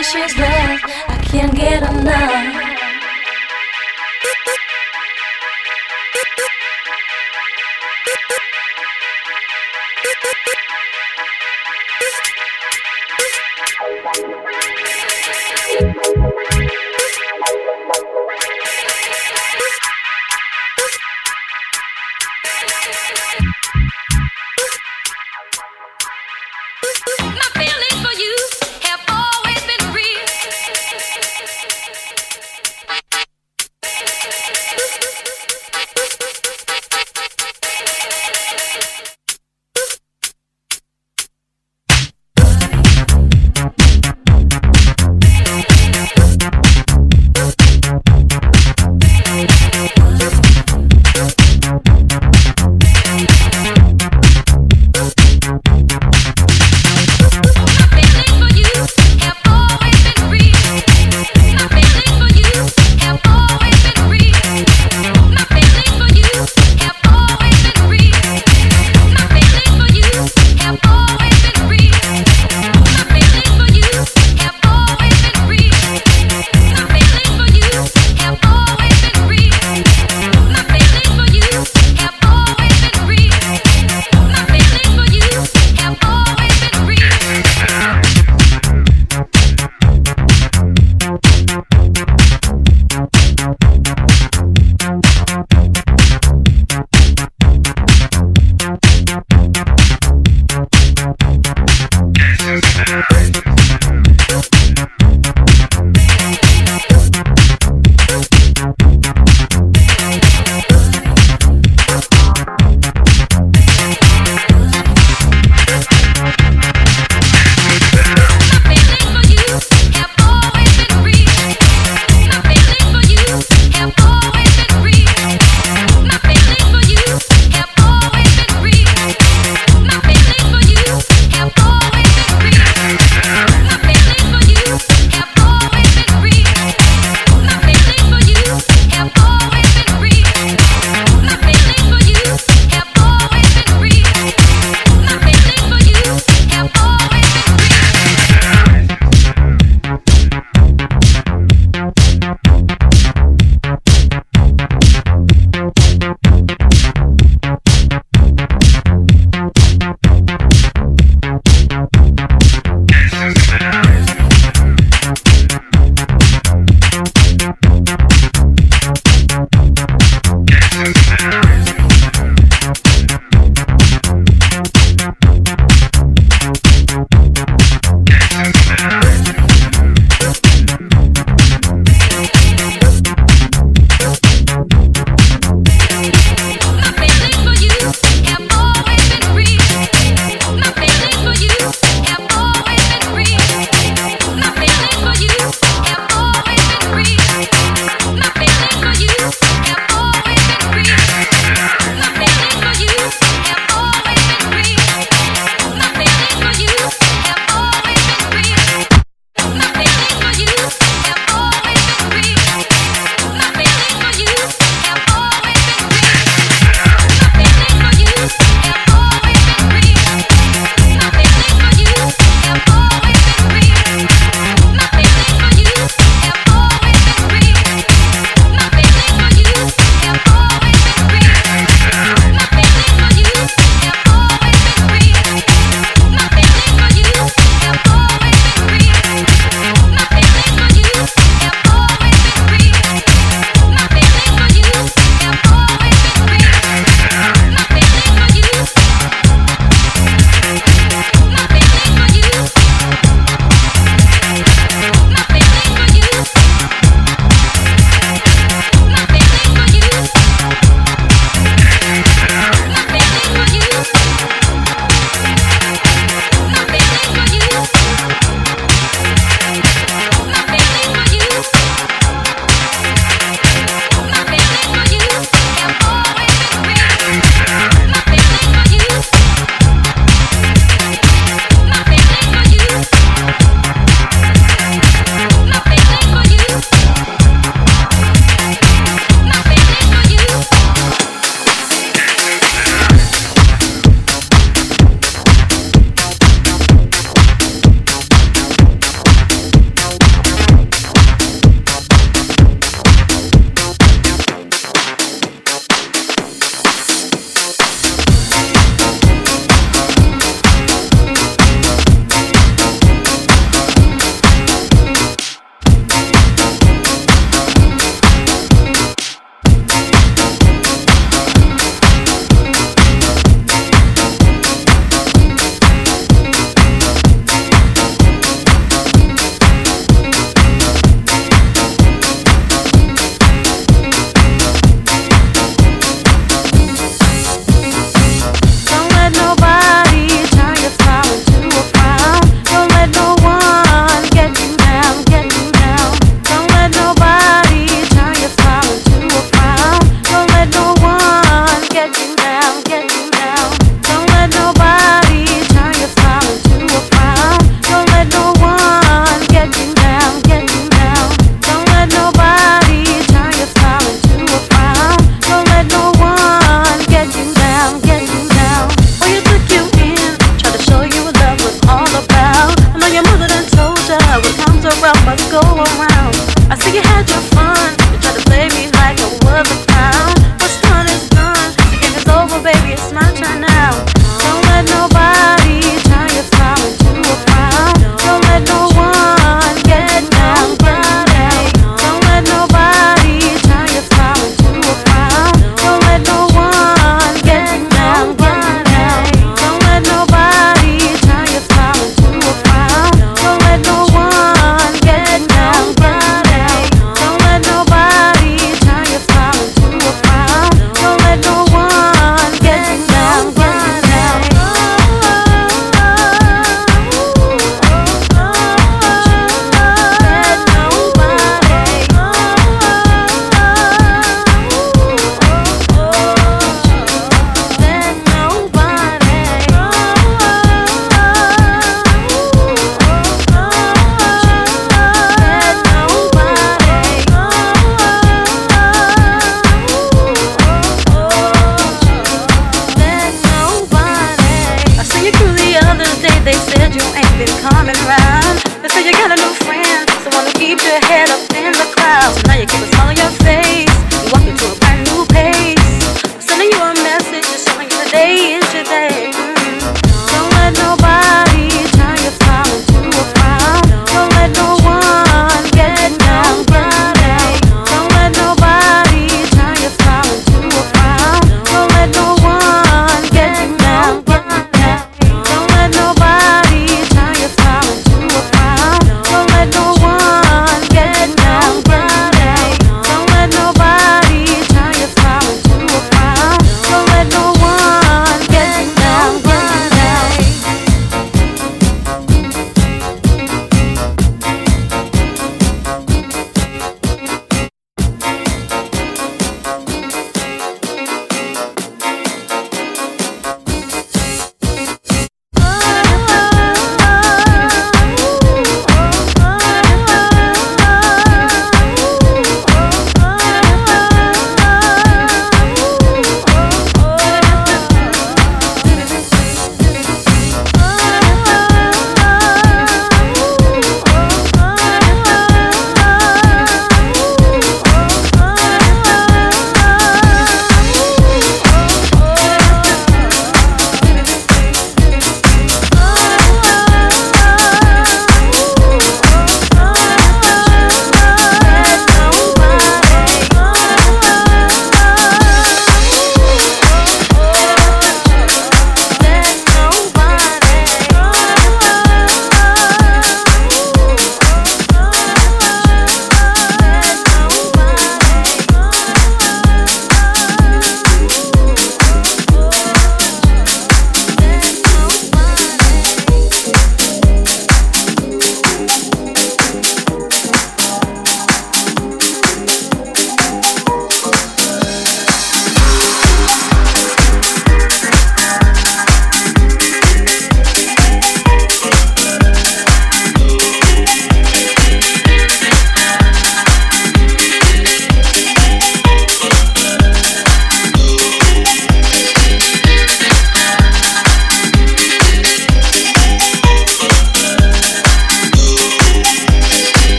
precious love. I can't get enough.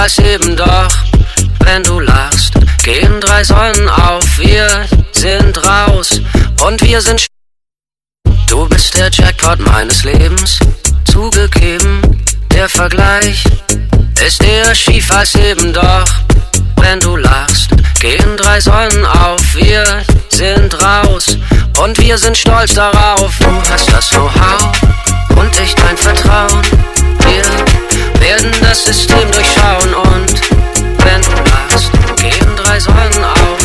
Als eben doch. Wenn du lachst, gehen drei Sonnen auf, wir sind raus und wir sind. Du bist der Jackpot meines Lebens, zugegeben, der Vergleich ist eher schief als eben doch. Wenn du lachst, gehen drei Sonnen auf, wir sind raus und wir sind stolz darauf. Du hast das Know-how und ich dein Vertrauen. Wir werden das System durchschauen und wenn du lachst, gehen drei Sonnen auf.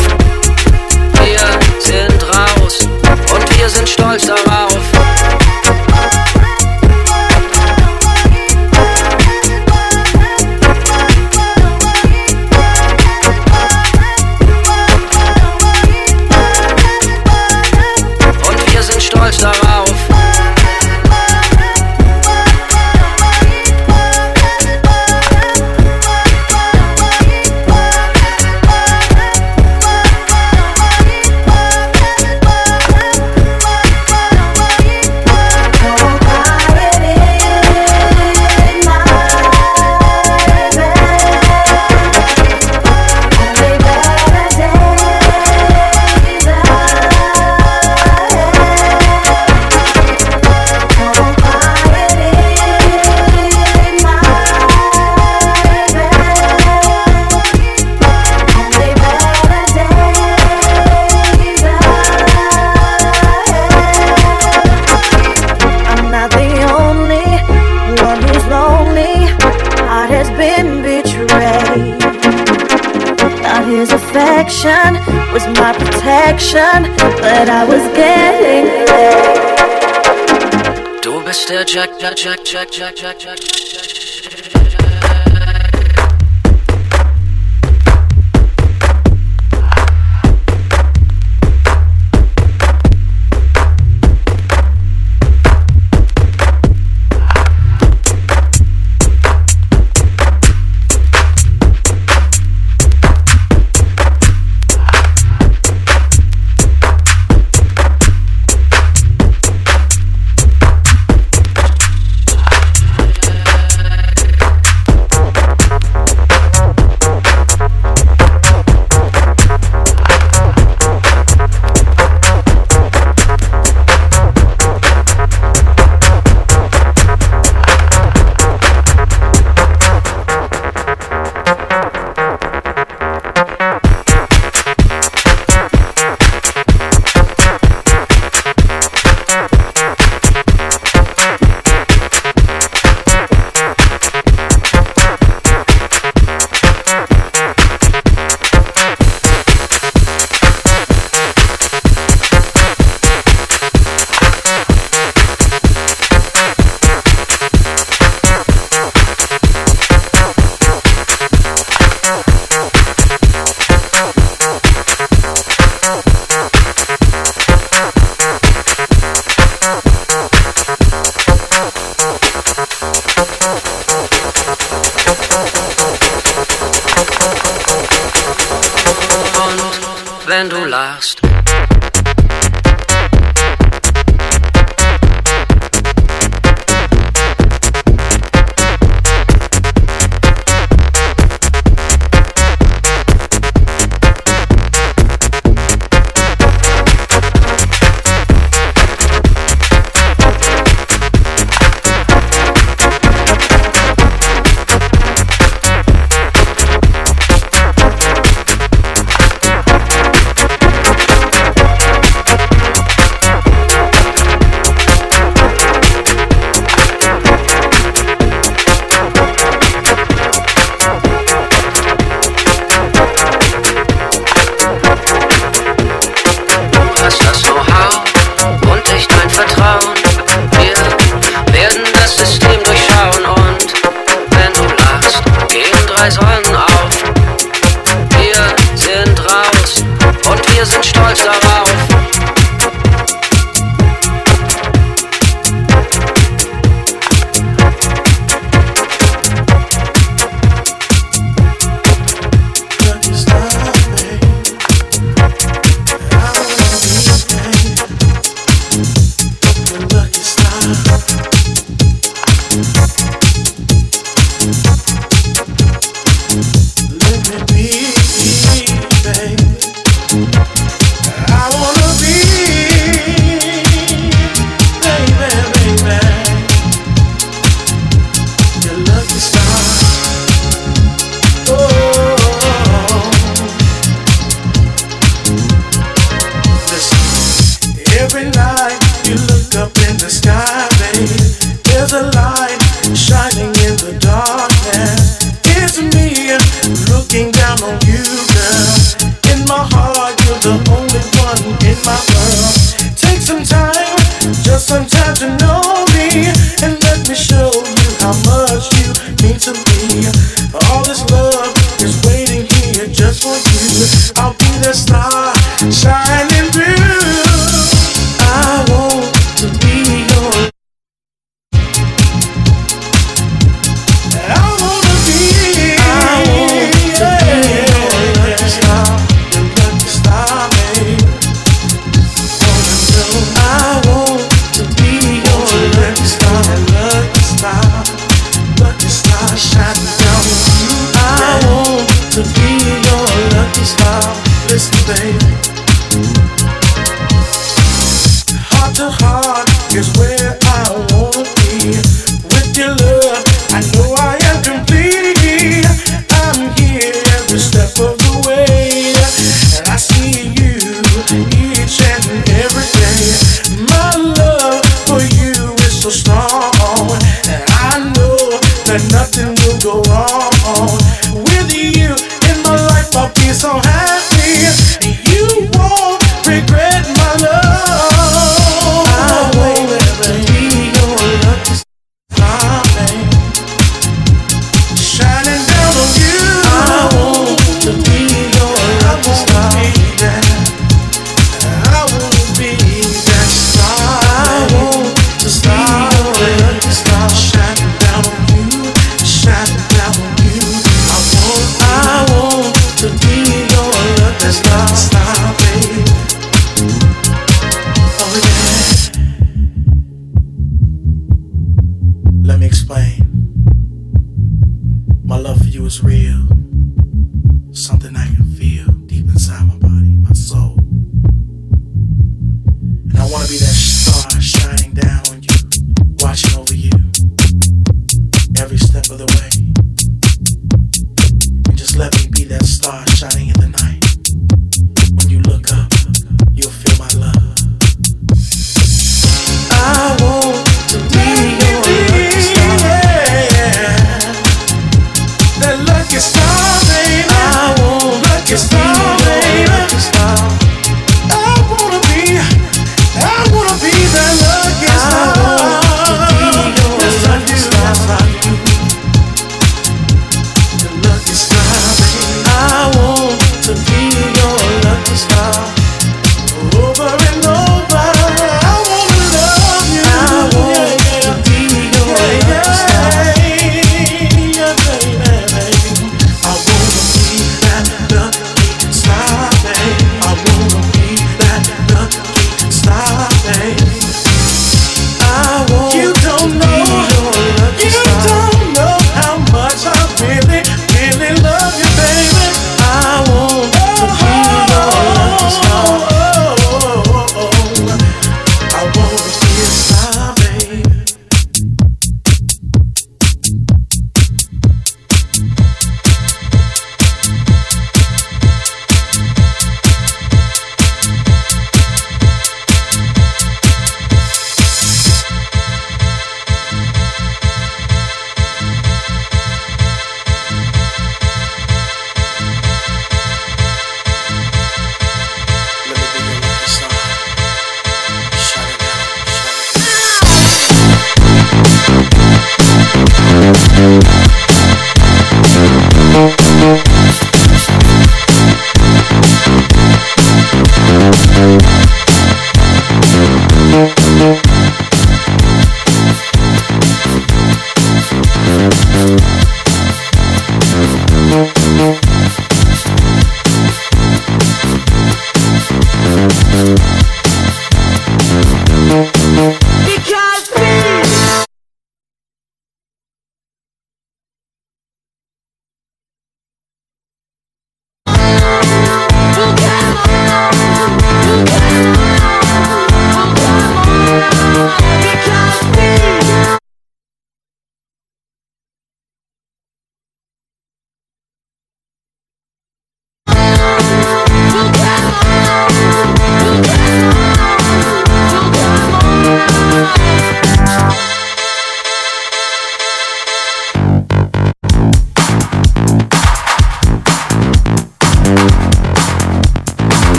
Wir sind raus und wir sind stolz darauf. Affection was my protection, but I was getting laid. Du bist der Jack, Jack, Jack, Jack, Jack, Jack, Jack,